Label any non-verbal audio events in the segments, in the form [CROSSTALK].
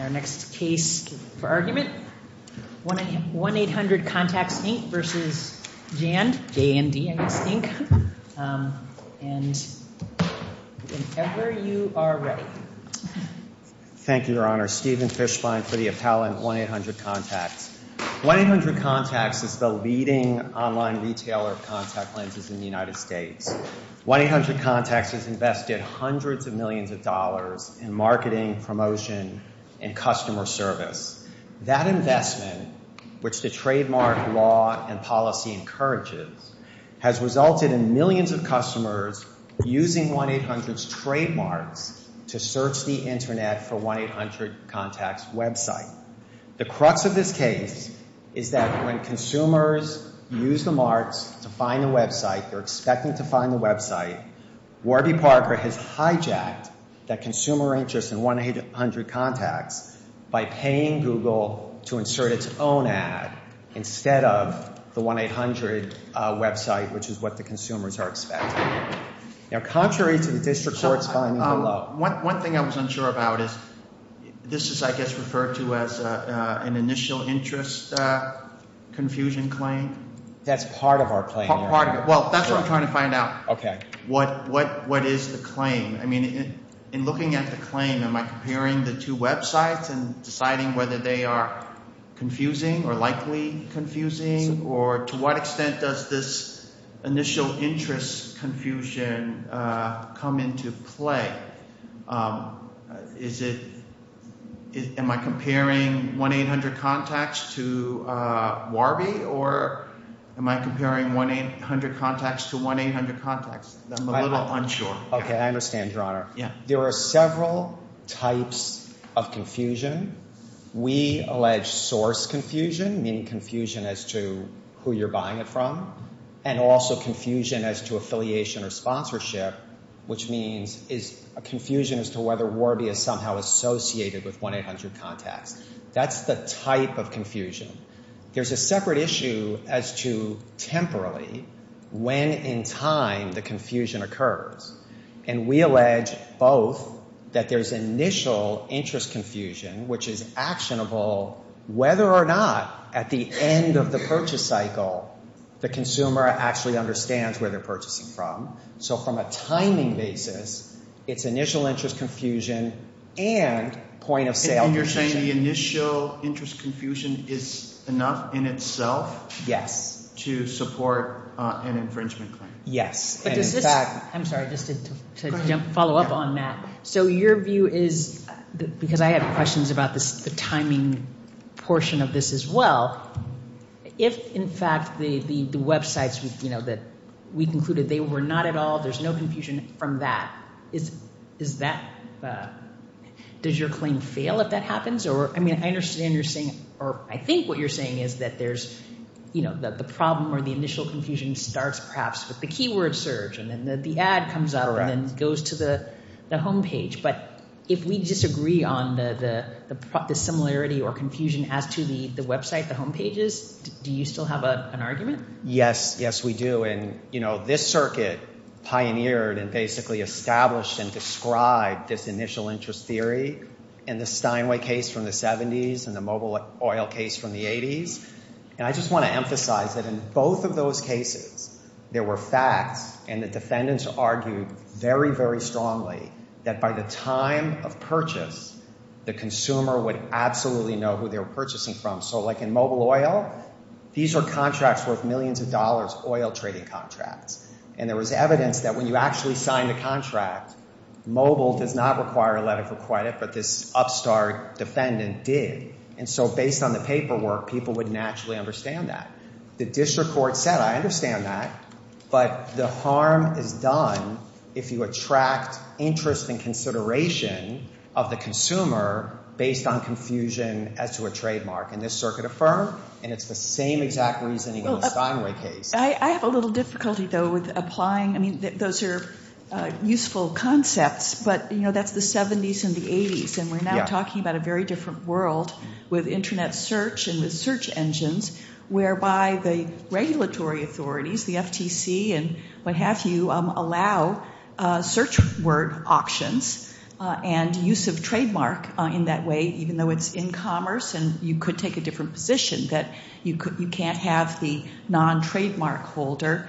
Our next case for argument, 1-800-CONTACTS, Inc. v. JAND, J-A-N-D, I guess, Inc. Um, and whenever you are ready. Thank you, Your Honor. Stephen Fishbein for the appellant, 1-800-CONTACTS. 1-800-CONTACTS is the leading online retailer of contact lenses in the United States. 1-800-CONTACTS has invested hundreds of millions of dollars in marketing, promotion, and customer service. That investment, which the trademark law and policy encourages, has resulted in millions of customers using 1-800's trademarks to search the Internet for 1-800-CONTACTS website. The crux of this case is that when consumers use the marks to find the website, they're expecting to find the website, Warby Parker has hijacked that consumer interest in 1-800-CONTACTS by paying Google to insert its own ad instead of the 1-800 uh, website, which is what the consumers are expecting. Now, contrary to the district court's finding um, below. One thing I was unsure about is this is, I guess, referred to as uh, uh, an initial interest confusion claim? That's part of our claim, Part of it. Well, that's what I'm trying to find out. Okay. What is the claim? I mean, in looking at the claim, am I comparing the two websites and deciding whether they are confusing or likely confusing? Or to what extent does this initial interest confusion uh, come into play? Um, is it – am I comparing 1-800-CONTACTS to uh, Warby? Or am I comparing 1-800-CONTACTS to 1-800-CONTACTS? I'm a little unsure. Okay. I understand, Your Honor. Yeah. There are several types of confusion. We allege source confusion, meaning confusion as to who you're buying it from, and also confusion as to affiliation or sponsorship, which means is a confusion as to whether Warby is somehow associated with 1-800-CONTACTS. That's the type of confusion. There's a separate issue as to temporally when in time the confusion occurs. And we allege both that there's initial interest confusion, which is actionable whether or not at the end of the purchase cycle the consumer actually understands where they're purchasing from. So from a timing basis, it's initial interest confusion and point of sale confusion. And you're saying the initial interest confusion is enough in itself? Yes. To support uh, an infringement claim? Yes. But does this – I'm sorry, just to follow up on that. So your view is uh, – because I have questions about the timing portion of this as well. If, in fact, the websites that we concluded they were not at all, there's no confusion from that, is that uh, – does your claim fail if that happens? Or, I mean, I understand you're saying – or I think what you're saying is that there's you know, that – the problem or the initial confusion starts perhaps with the keyword search and then the ad comes up and then goes to the home page. But if we disagree on the similarity or confusion as to the website, the home pages, do you still have an argument? Yes. Yes, we do. And, you know, this circuit pioneered and basically established and described this initial interest theory in the Steinway case from the 70s and the Mobil Oil case from the 80s. And I just want to emphasize that in both of those cases, there were facts and the defendants argued very, very strongly that by the time of purchase, the consumer would absolutely know who they were purchasing from. So like in Mobil Oil, these are contracts worth millions of dollars, oil trading contracts. And there was evidence that when you actually signed a contract, Mobil does not require a letter for credit, but this upstart defendant did. And so based on the paperwork, people would naturally understand that. The district court said, I understand that, but the harm is done if you attract interest and consideration of the consumer based on confusion as to a trademark. And this circuit affirmed, and it's the same exact reasoning in the Steinway case. I have a little difficulty, though, with applying. I mean, those are Uh, useful concepts, but, you know, that's the 70s and the 80s. And we're now talking about a very different world with Internet search and with search engines, whereby the regulatory authorities, the FTC and what have you, um, allow uh, search word auctions uh, and use of trademark in that way, even though it's in commerce and you could take a different position, that you can't have the non-trademark holder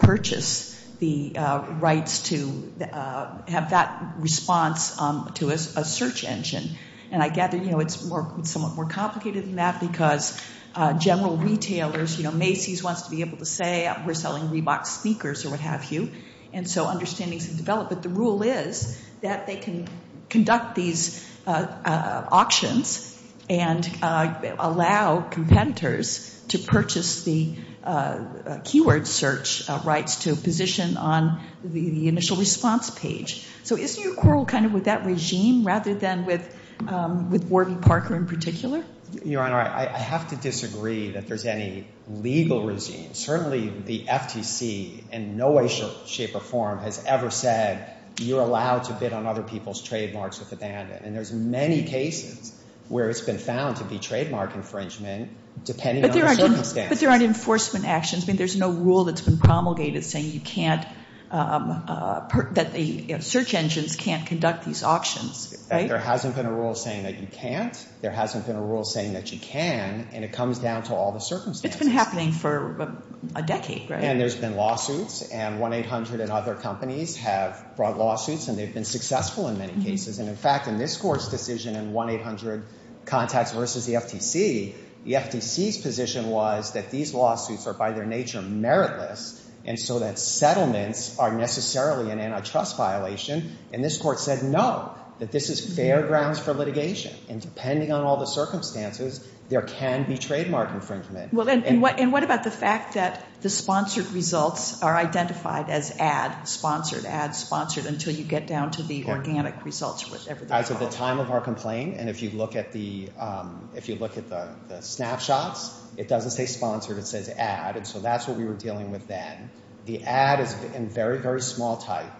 purchase the uh, rights to uh, have that response um, to a search engine. And I gather you know, it's more, somewhat more complicated than that because uh, general retailers, you know, Macy's wants to be able to say we're selling Reebok sneakers or what have you, and so understandings have developed. But the rule is that they can conduct these auctions and allow competitors to purchase the uh, uh, keyword search uh, rights to position on the initial response page. So isn't your quarrel kind of with that regime rather than with um, Warby Parker in particular? Your Honor, I have to disagree that there's any legal regime. Certainly the FTC in no way, shape, or form has ever said you're allowed to bid on other people's trademarks with abandon. And there's many cases where it's been found to be trademark infringement depending on the circumstances. But there aren't enforcement actions. I mean, there's no rule that's been promulgated saying you can't, Um, uh, that the search engines can't conduct these auctions, right? There hasn't been a rule saying that you can't. There hasn't been a rule saying that you can. And it comes down to all the circumstances. It's been happening for um, a decade, right? And there's been lawsuits. And 1-800 and other companies have brought lawsuits, and they've been successful in many mm-hmm. cases. And, in fact, in this Court's decision in 1-800 contacts versus the FTC, the FTC's position was that these lawsuits are by their nature meritless, and so that settlements are necessarily an antitrust violation. And this Court said no, that this is fair grounds for litigation. And depending on all the circumstances, there can be trademark infringement. Well, and what about the fact that the sponsored results are identified as ad-sponsored, ad-sponsored, until you get down to the organic results or whatever they're called? As of the time of our complaint, and if you look at um, the snapshots, it doesn't say sponsored. It says ad. And so that's what we were dealing with then. The ad is in very, very small type.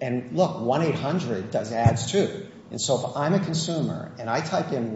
And, look, 1-800 does ads, too. And so if I'm a consumer and I type in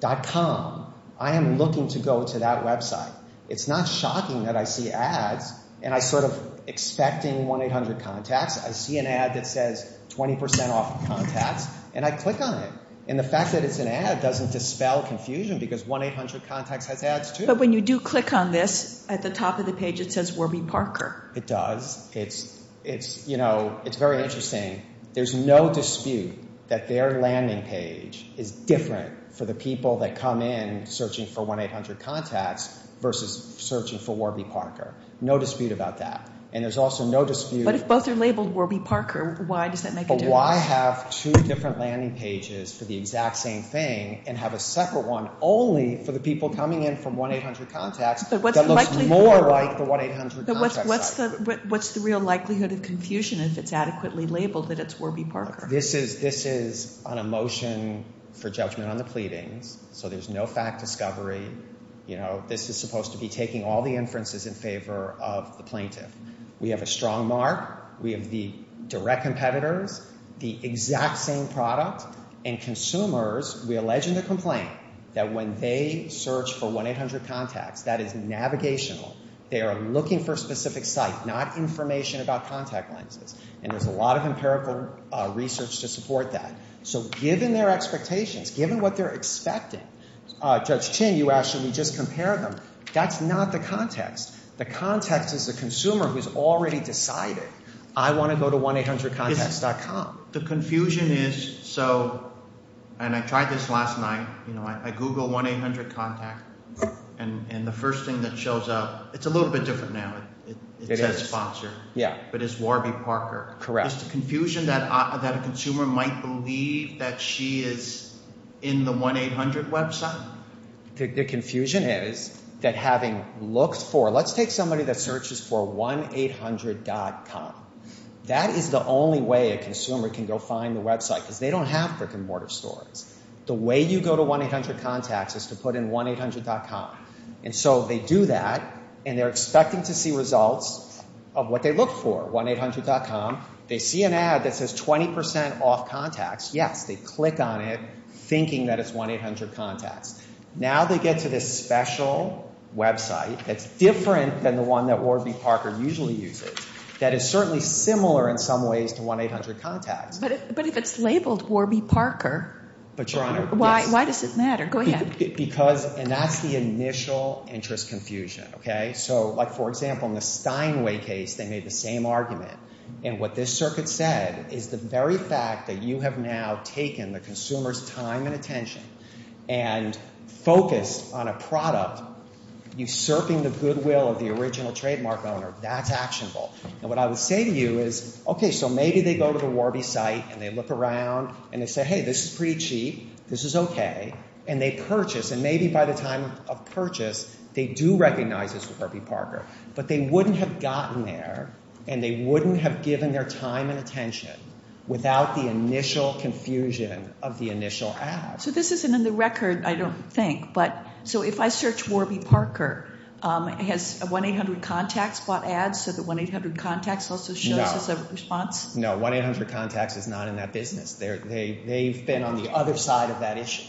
1-800.com, I am looking to go to that website. It's not shocking that I see ads, and I sort of expecting 1-800 contacts. I see an ad that says 20 percent off contacts, and I click on it. And the fact that it's an ad doesn't dispel confusion because 1-800 contacts has ads, too. But when you do click on this, at the top of the page it says Warby Parker. It does. It's it's, you know, it's very interesting. There's no dispute that their landing page is different for the people that come in searching for 1-800 contacts versus searching for Warby Parker. No dispute about that. And there's also no dispute. But if both are labeled Warby Parker, why does that make a difference? But why have two different landing pages for the exact same thing and have a separate one only for the people coming in from 1-800 contacts that looks more like the 1-800 contact site? But what's the real likelihood of confusion if it's adequately labeled that it's Warby Parker? This is on a motion for judgment on the pleadings, so there's no fact discovery. You know, this is supposed to be taking all the inferences in favor of the plaintiff. We have a strong mark. We have the direct competitors, the exact same product. And consumers, we allege in the complaint that when they search for 1-800 contacts, that is navigational. They are looking for a specific site, not information about contact lenses. And there's a lot of empirical uh, research to support that. So given their expectations, given what they're expecting, uh, Judge Chin, you asked should we just compare them. That's not the context. The context is the consumer who's already decided, I want to go to 1-800contacts.com. The confusion is, so, and I tried this last night. You know, I Google 1-800contact, and the first thing that shows up, it's a little bit different now. It says sponsor. Yeah. But it's Warby Parker. Correct. Is the confusion that uh, a consumer might believe that she is in the 1-800 website? The confusion is that having looked for, let's take somebody that searches for 1-800.com. That is the only way a consumer can go find the website because they don't have brick and mortar stores. The way you go to 1-800contacts is to put in 1-800.com. And so they do that, and they're expecting to see results of what they look for, 1-800.com. They see an ad that says 20% off contacts. Yes, they click on it thinking that it's 1-800contacts. Now they get to this special website that's different than the one that Warby Parker usually uses. that is certainly similar in some ways to 1-800-CONTACTS. But if it's labeled Warby Parker, why does it matter? Go ahead. Because, and that's the initial interest confusion, okay? So, like, for example, in the Steinway case, they made the same argument. And what this circuit said is the very fact that you have now taken the consumer's time and attention and focused on a product usurping the goodwill of the original trademark owner, that's actionable. And what I would say to you is, okay, so maybe they go to the Warby site and they look around and they say, hey, this is pretty cheap, this is okay, and they purchase. And maybe by the time of purchase, they do recognize it's Warby Parker. But they wouldn't have gotten there and they wouldn't have given their time and attention without the initial confusion of the initial ad. So this isn't in the record, I don't think. But, so if I search Warby Parker, um, has 1-800-CONTACTS bought ads so that 1-800-CONTACTS also shows as a response? No, 1-800-CONTACTS is not in that business. They've been on the other side of that issue.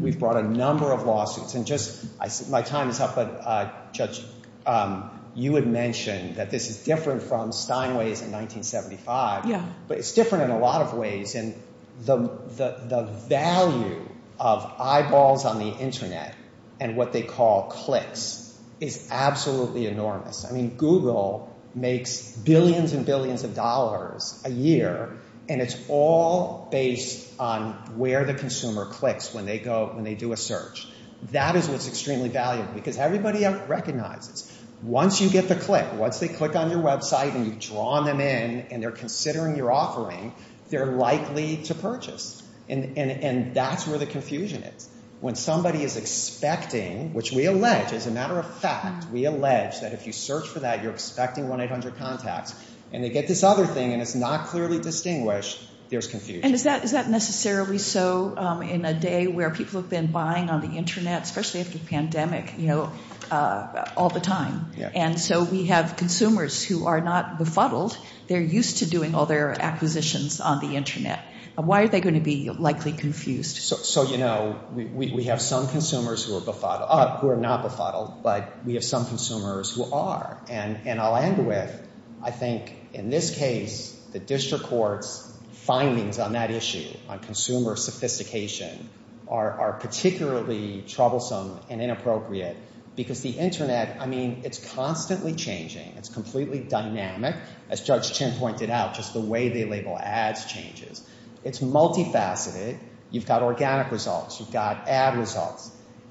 We've brought a number of lawsuits. And just, my time is up, but uh, Judge, um, you had mentioned that this is different from Steinway's in 1975. Yeah. But it's different in a lot of ways. And the value of eyeballs on the Internet and what they call clicks is absolutely enormous. I mean, Google makes billions and billions of dollars a year, and it's all based on where the consumer clicks when they go, when they do a search. That is what's extremely valuable because everybody recognizes once you get the click, once they click on your website and you've drawn them in and they're considering your offering, they're likely to purchase. And and that's where the confusion is. When somebody is expecting, which we allege, as a matter of fact, we allege that if you search for that, you're expecting 1-800-CONTACTS, and they get this other thing and it's not clearly distinguished, there's confusion. And is that is that necessarily so um, in a day where people have been buying on the Internet, especially after the pandemic, you know, uh, all the time? And so we have consumers who are not befuddled. They're used to doing all their acquisitions on the Internet. Why are they going to be likely confused? So, you know, we have some consumers who are befuddled, uh, who are not befuddled, but we have some consumers who are. And I'll end with, I think in this case, the district court's findings on that issue, on consumer sophistication, are particularly troublesome and inappropriate because the Internet, I mean, it's constantly changing. It's completely dynamic. As Judge Chin pointed out, just the way they label ads changes. It's multifaceted. You've got organic results. You've got ad results.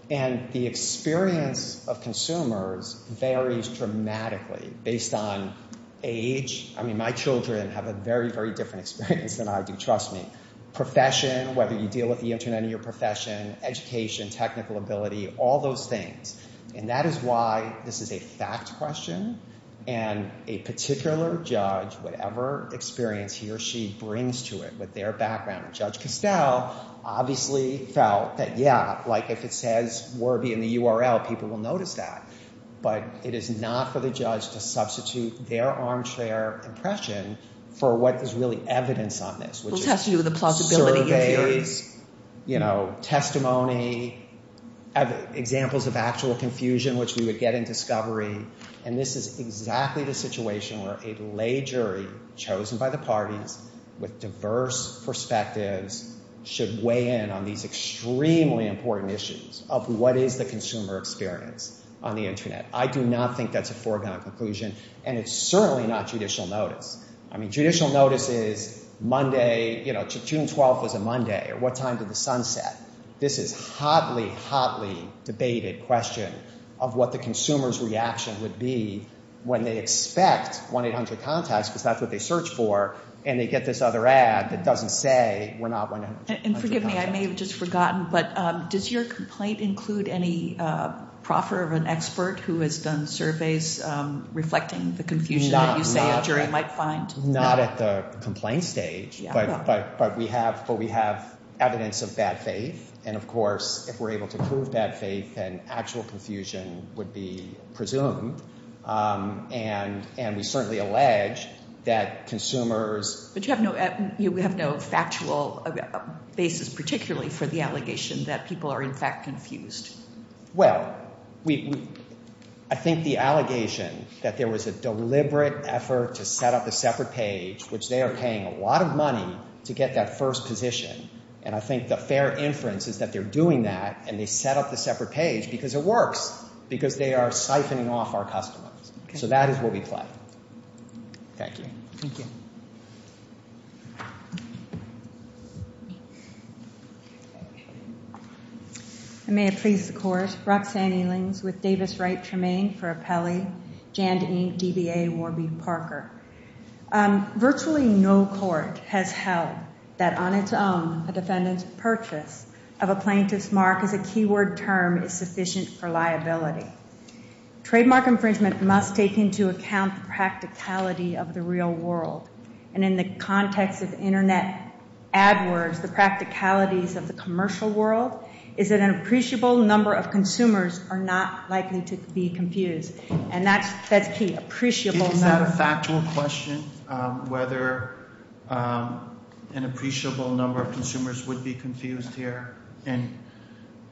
And the experience of consumers varies dramatically based on age. I mean, my children have a very, very different experience than I do, trust me. Profession, whether you deal with the Internet in your profession, education, technical ability, all those things. And that is why this is a fact question. And a particular judge, whatever experience he or she brings to it with their background, Judge Castel obviously felt that, yeah, like if it says Warby in the URL, people will notice that. But it is not for the judge to substitute their armchair impression for what is really evidence on this. Which has to do with the plausibility of your... Surveys, you know, testimony, examples of actual confusion, which we would get in discovery. And this is exactly the situation where a lay jury chosen by the parties with diverse perspectives should weigh in on these extremely important issues of what is the consumer experience on the Internet. I do not think that's a foregone conclusion. And it's certainly not judicial notice. I mean, judicial notice is Monday, you know, June 12th was a Monday, or what time did the sun set? This is hotly, hotly debated question of what the consumer's reaction would be when they expect 1-800-CONTACTS, because that's what they search for, and they get this other ad that doesn't say we're not 1-800-CONTACTS. And forgive me, I may have just forgotten, but um, does your complaint include any uh, proffer of an expert who has done surveys um, reflecting the confusion that you say a jury might find? Not at the complaint stage, But but but we have but we have evidence of bad faith. And of course, if we're able to prove bad faith, then actual confusion would be presumed. Um, and we certainly allege that consumers... But you have no factual basis, particularly for the allegation that people are in fact confused. Well, I think the allegation that there was a deliberate effort to set up a separate page, which they are paying a lot of money to get that first position, and I think the fair inference is that they're doing that and they set up the separate page because it works, because they are siphoning off our customers. So that is what we play. Thank you. Thank you. May it please the Court. Roxanne Elings with Davis Wright Tremaine for Appellee, Jand Inc., DBA, Warby Parker. Um, virtually no court has held that on its own a defendant's purchase of a plaintiff's mark as a keyword term is sufficient for liability. Trademark infringement must take into account the practicality of the real world, and in the context of Internet AdWords, the practicalities of the commercial world is that an appreciable number of consumers are not likely to be confused. And that's key, appreciable number. Is that a factual question, um, whether um, an appreciable number of consumers would be confused here? And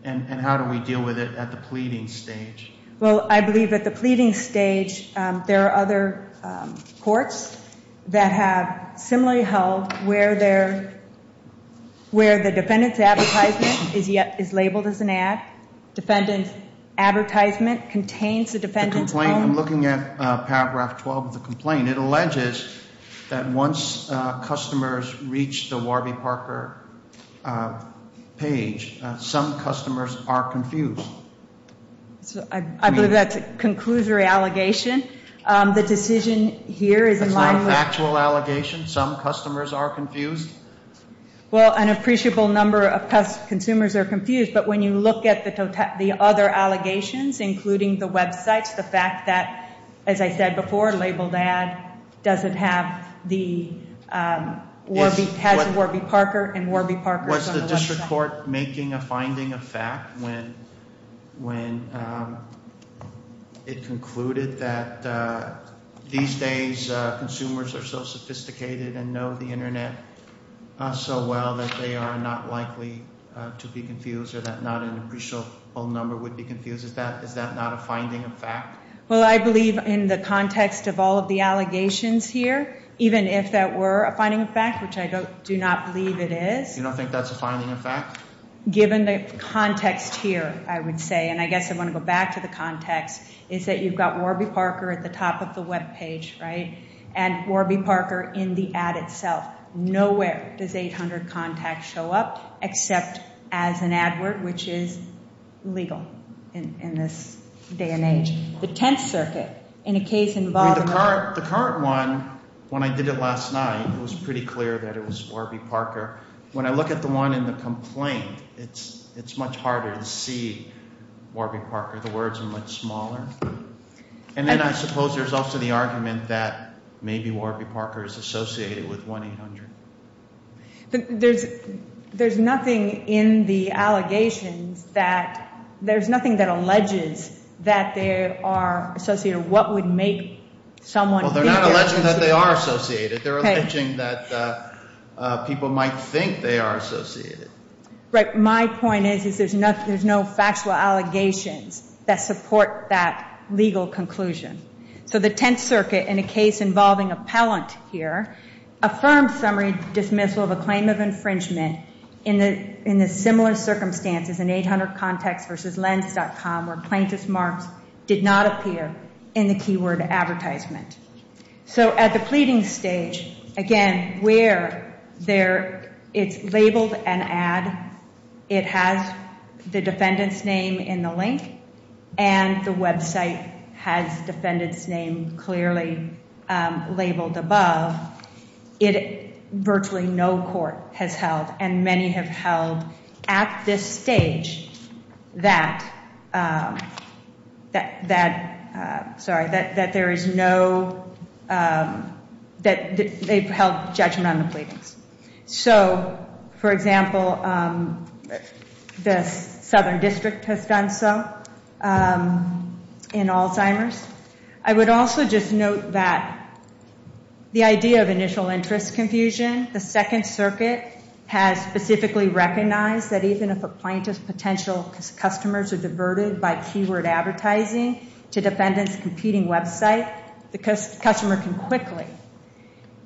how do we deal with it at the pleading stage? Well, I believe at the pleading stage um, there are other um, courts that have similarly held where the defendant's advertisement [COUGHS] is labeled as an ad, defendant's advertisement contains the defendant's own. I'm looking at uh, paragraph 12 of the complaint. It alleges that once uh, customers reach the Warby Parker uh, page, uh, some customers are confused. I believe that's a conclusory allegation. Um, the decision here is in line with... That's not a factual allegation? Some customers are confused? Well, an appreciable number of consumers are confused, but when you look at tota-, the other allegations, including the websites, the fact that, as I said before, labeled ad doesn't have Um, Warby Parker and Warby Parker is on the website. Was the district court making a finding of fact when um, it concluded that uh, these days uh, consumers are so sophisticated and know the Internet uh, so well that they are not likely to be confused or that not an appreciable number would be confused? Is that not a finding of fact? Well, I believe in the context of all of the allegations here, even if that were a finding of fact, which I do not believe it is. You don't think that's a finding of fact? Given the context here, I would say, and I guess I want to go back to the context, is that you've got Warby Parker at the top of the webpage, right, and Warby Parker in the ad itself. Nowhere does 800 Contact show up except as an ad word, which is legal in this day and age. The Tenth Circuit, in a case involving... The current one, when I did it last night, it was pretty clear that it was Warby Parker. When I look at the one in the complaint, it's much harder to see Warby Parker. The words are much smaller. And then I suppose there's also the argument that maybe Warby Parker is associated with 1-800. There's nothing in the allegations that... There's nothing that alleges that they are associated. What would make someone. Well, they're not alleging that they are associated. They're alleging that uh, uh, people might think they are associated. Right. My point is is there's no factual allegations that support that legal conclusion. So the Tenth Circuit, in a case involving appellant here, affirmed summary dismissal of a claim of infringement in the similar circumstances in 800 Contacts versus Lens.com where plaintiff's marks did not appear in the keyword advertisement. So at the pleading stage, again, where there it's labeled an ad, it has the defendant's name in the link, and the website has defendant's name clearly labeled above, it virtually no court has held, and many have held at this stage, that um that that Um, there is no... Um, that they've held judgment on the pleadings. So, for example, um, the Southern District has done so in Alzheimer's. I would also just note that the idea of initial interest confusion, the Second Circuit has specifically recognized that even if a plaintiff's potential customers are diverted by keyword advertising, to defendant's competing website, the customer can quickly,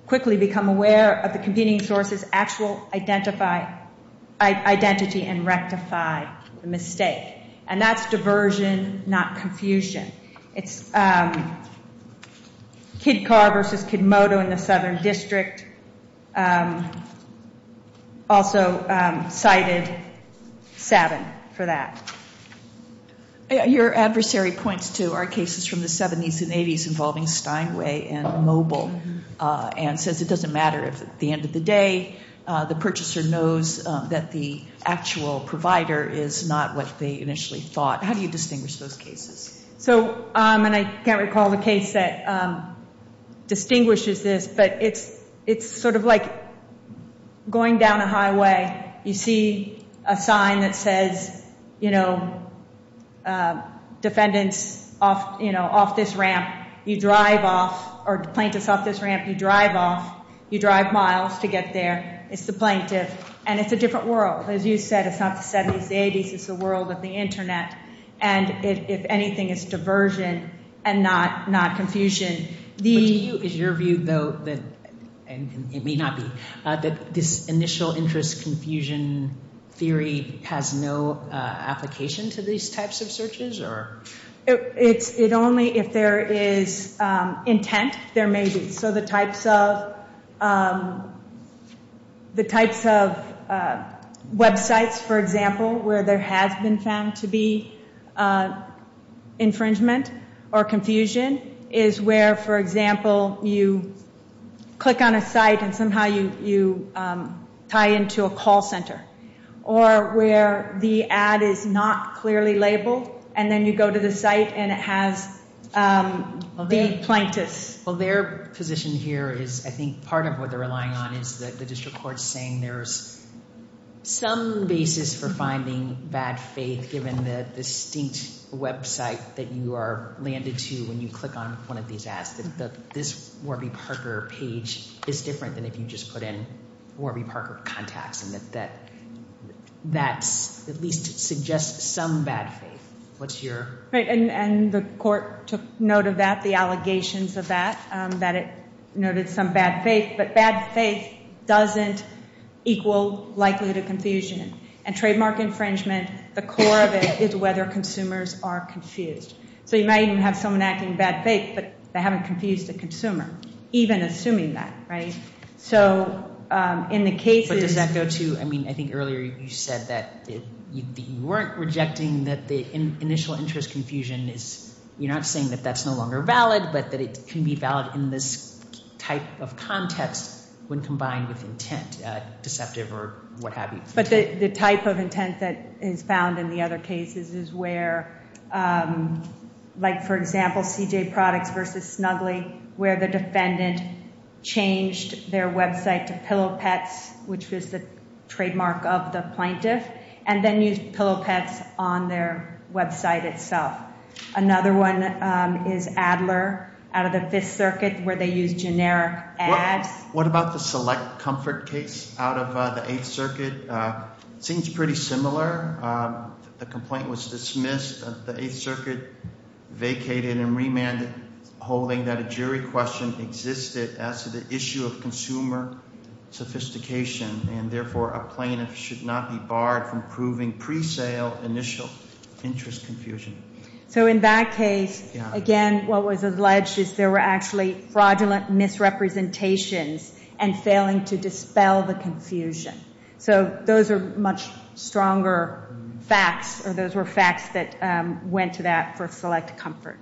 quickly become aware of the competing source's actual identity and rectify the mistake. And that's diversion, not confusion. It's um, KidCar versus Kidmoto in the Southern District um, also um, cited Savin for that. Uh, your adversary points to our cases from the 70s and 80s involving Steinway and oh. Mobil mm-hmm. uh, and says it doesn't matter if at the end of the day uh, the purchaser knows that the actual provider is not what they initially thought. How do you distinguish those cases? So, um, and I can't recall the case that um, distinguishes this, but it's sort of like going down a highway. You see a sign that says, you know, Um, defendants off you know off this ramp. You drive off, or plaintiffs off this ramp. You drive off. You drive miles to get there. It's the plaintiff. And it's a different world. As you said, it's not the 70s, the 80s. It's the world of the Internet. And if anything, it's diversion and not confusion. Is your view, though, that and it may not be, uh, that this initial interest confusion theory has no application to these types of searches? Or it it's only if there is intent, there may be. So the types of um the types of uh websites, for example, where there has been found to be infringement or confusion is where, for example, you click on a site and somehow you tie into a call center. Or where the ad is not clearly labeled, and then you go to the site and it has um, the plaintiffs. Well, their position here is, I think, part of what they're relying on is that the district court is saying there's some basis for finding bad faith given the distinct website that you are landed to when you click on one of these ads. That this Warby Parker page is different than if you just put in Warby Parker contacts. And that that at least suggests some bad faith. What's your? Right, and the court took note of that, the allegations of that, um, that it noted some bad faith. But bad faith doesn't equal likelihood of confusion. And trademark infringement, the core of it is whether consumers are confused. So you might even have someone acting in bad faith, but they haven't confused the consumer, even assuming that, right? So Um, in the cases. But does that go to, I mean, I think earlier you said that you weren't rejecting that the initial interest confusion is, you're not saying that that's no longer valid, but that it can be valid in this type of context when combined with intent, uh, deceptive or what have you. But the type of intent that is found in the other cases is where, um, like, for example, CJ Products versus Snuggly, where the defendant changed their website to Pillow Pets, which was the trademark of the plaintiff, and then used Pillow Pets on their website itself. Another one um, is Adler out of the Fifth Circuit, where they used generic ads. What about the Select Comfort case out of uh, the Eighth Circuit? Uh seems pretty similar. Um, the complaint was dismissed. Uh, the Eighth Circuit vacated and remanded, holding that a jury question existed as to the issue of consumer sophistication, and therefore a plaintiff should not be barred from proving pre-sale initial interest confusion. So in that case, again, what was alleged is there were actually fraudulent misrepresentations and failing to dispel the confusion. So those are much stronger facts, or those were facts that um, went to that for Select Comfort.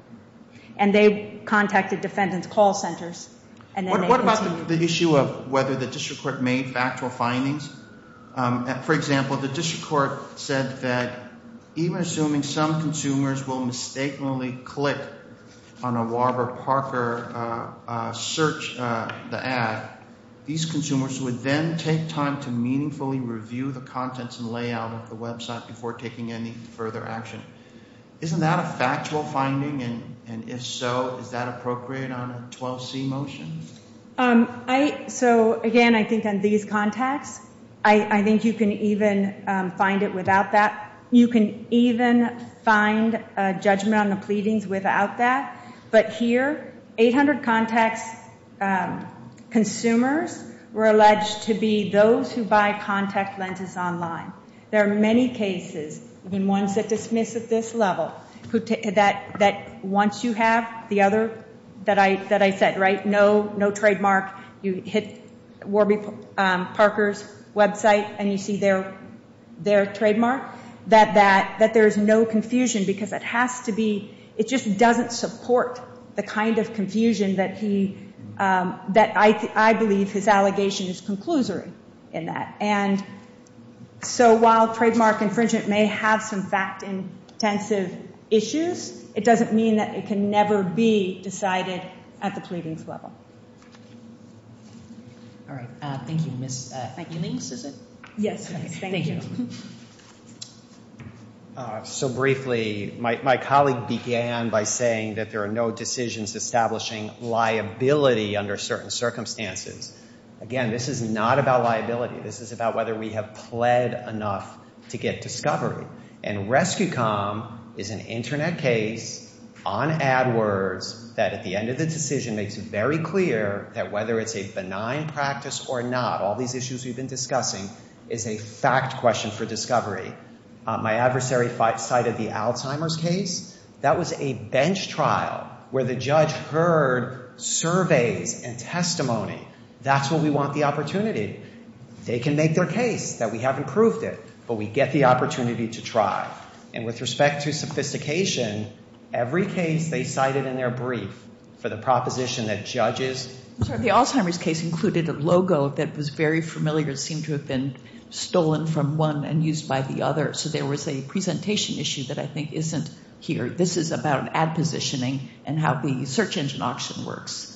And they contacted defendants' call centers. What about the issue of whether the district court made factual findings? Um, for example, the district court said that even assuming some consumers will mistakenly click on a Warby Parker uh, uh, search, uh, the ad, these consumers would then take time to meaningfully review the contents and layout of the website before taking any further action. Isn't that a factual finding? And if so, is that appropriate on a 12C motion? Um, so again, I think on these contacts, I think you can even um, find it without that you can even find a judgment on the pleadings without that. But here, 800 Contacts um, consumers were alleged to be those who buy contact lenses online. There are many cases, even ones that dismiss at this level, that that once you have the other that I that I said, right, no no trademark, you hit Warby um, Parker's website and you see their their trademark, that that there's no confusion because it has to be, it just doesn't support the kind of confusion that he, um, that I, I believe his allegation is conclusory in that. And so while trademark infringement may have some fact-intensive issues, it doesn't mean that it can never be decided at the pleadings level. All right. Uh, thank you, Ms. Elings, uh, is it? Yes. Thank you. Uh, so briefly, my colleague began by saying that there are no decisions establishing liability under certain circumstances. Again, this is not about liability. This is about whether we have pled enough to get discovery. And RescueCom is an Internet case on AdWords that at the end of the decision makes very clear that whether it's a benign practice or not, all these issues we've been discussing, is a fact question for discovery. Uh, my adversary cited the Alzheimer's case. That was a bench trial where the judge heard surveys and testimony. That's what we want the opportunity. They can make their case that we haven't proved it, but we get the opportunity to try. And with respect to sophistication, every case they cited in their brief for the proposition that judges—sorry—the Alzheimer's case included a logo that was very familiar. It seemed to have been stolen from one and used by the other. So there was a presentation issue that I think isn't here. This is about ad positioning and how the search engine auction works.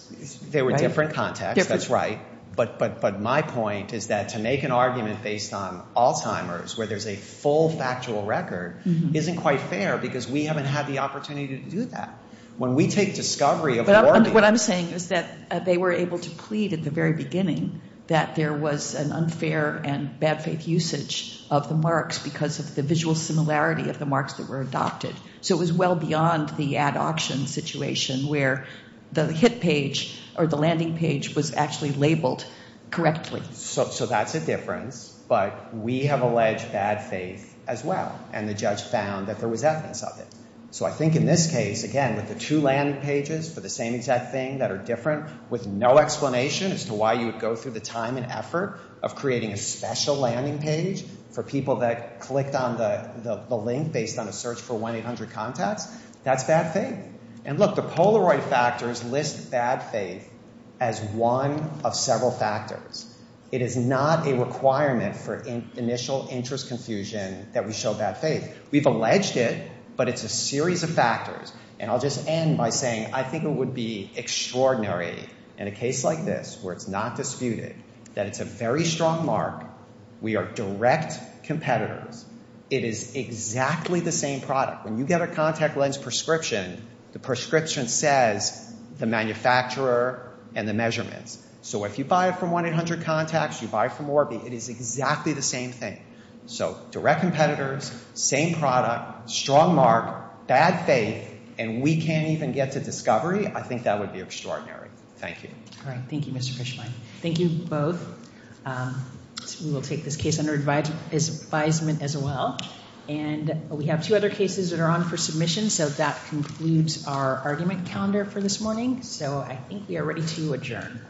They were different contexts. That's right. But my point is that to make an argument based on Alzheimer's where there's a full factual record mm-hmm. isn't quite fair because we haven't had the opportunity to do that. When we take discovery of Warby. What I'm saying is that uh, they were able to plead at the very beginning that there was an unfair and bad faith usage of the marks because of the visual similarity of the marks that were adopted. So it was well beyond the ad auction situation where the hit page or the landing page was actually labeled correctly. So that's a difference. But we have alleged bad faith as well. And the judge found that there was evidence of it. So I think in this case, again, with the two landing pages for the same exact thing that are different with no explanation as to why you would go through the time and effort of creating a special landing page for people that clicked on the link based on a search for 1-800-CONTACTS, that's bad faith. And look, the Polaroid factors list bad faith as one of several factors. It is not a requirement for initial interest confusion that we show bad faith. We've alleged it, but it's a series of factors. And I'll just end by saying I think it would be extraordinary in a case like this where it's not disputed that it's a very strong mark. We are direct competitors. It is exactly the same product. When you get a contact lens prescription, the prescription says the manufacturer and the measurements. So if you buy it from 1-800-CONTACTS, you buy it from Warby, it is exactly the same thing. So direct competitors, same product, strong mark, bad faith, and we can't even get to discovery, I think that would be extraordinary. Thank you. All right. Thank you, Mr. Fishbein. Thank you both. Um, we will take this case under advisement as well. And we have two other cases that are on for submission, so that concludes our argument calendar for this morning. So I think we are ready to adjourn.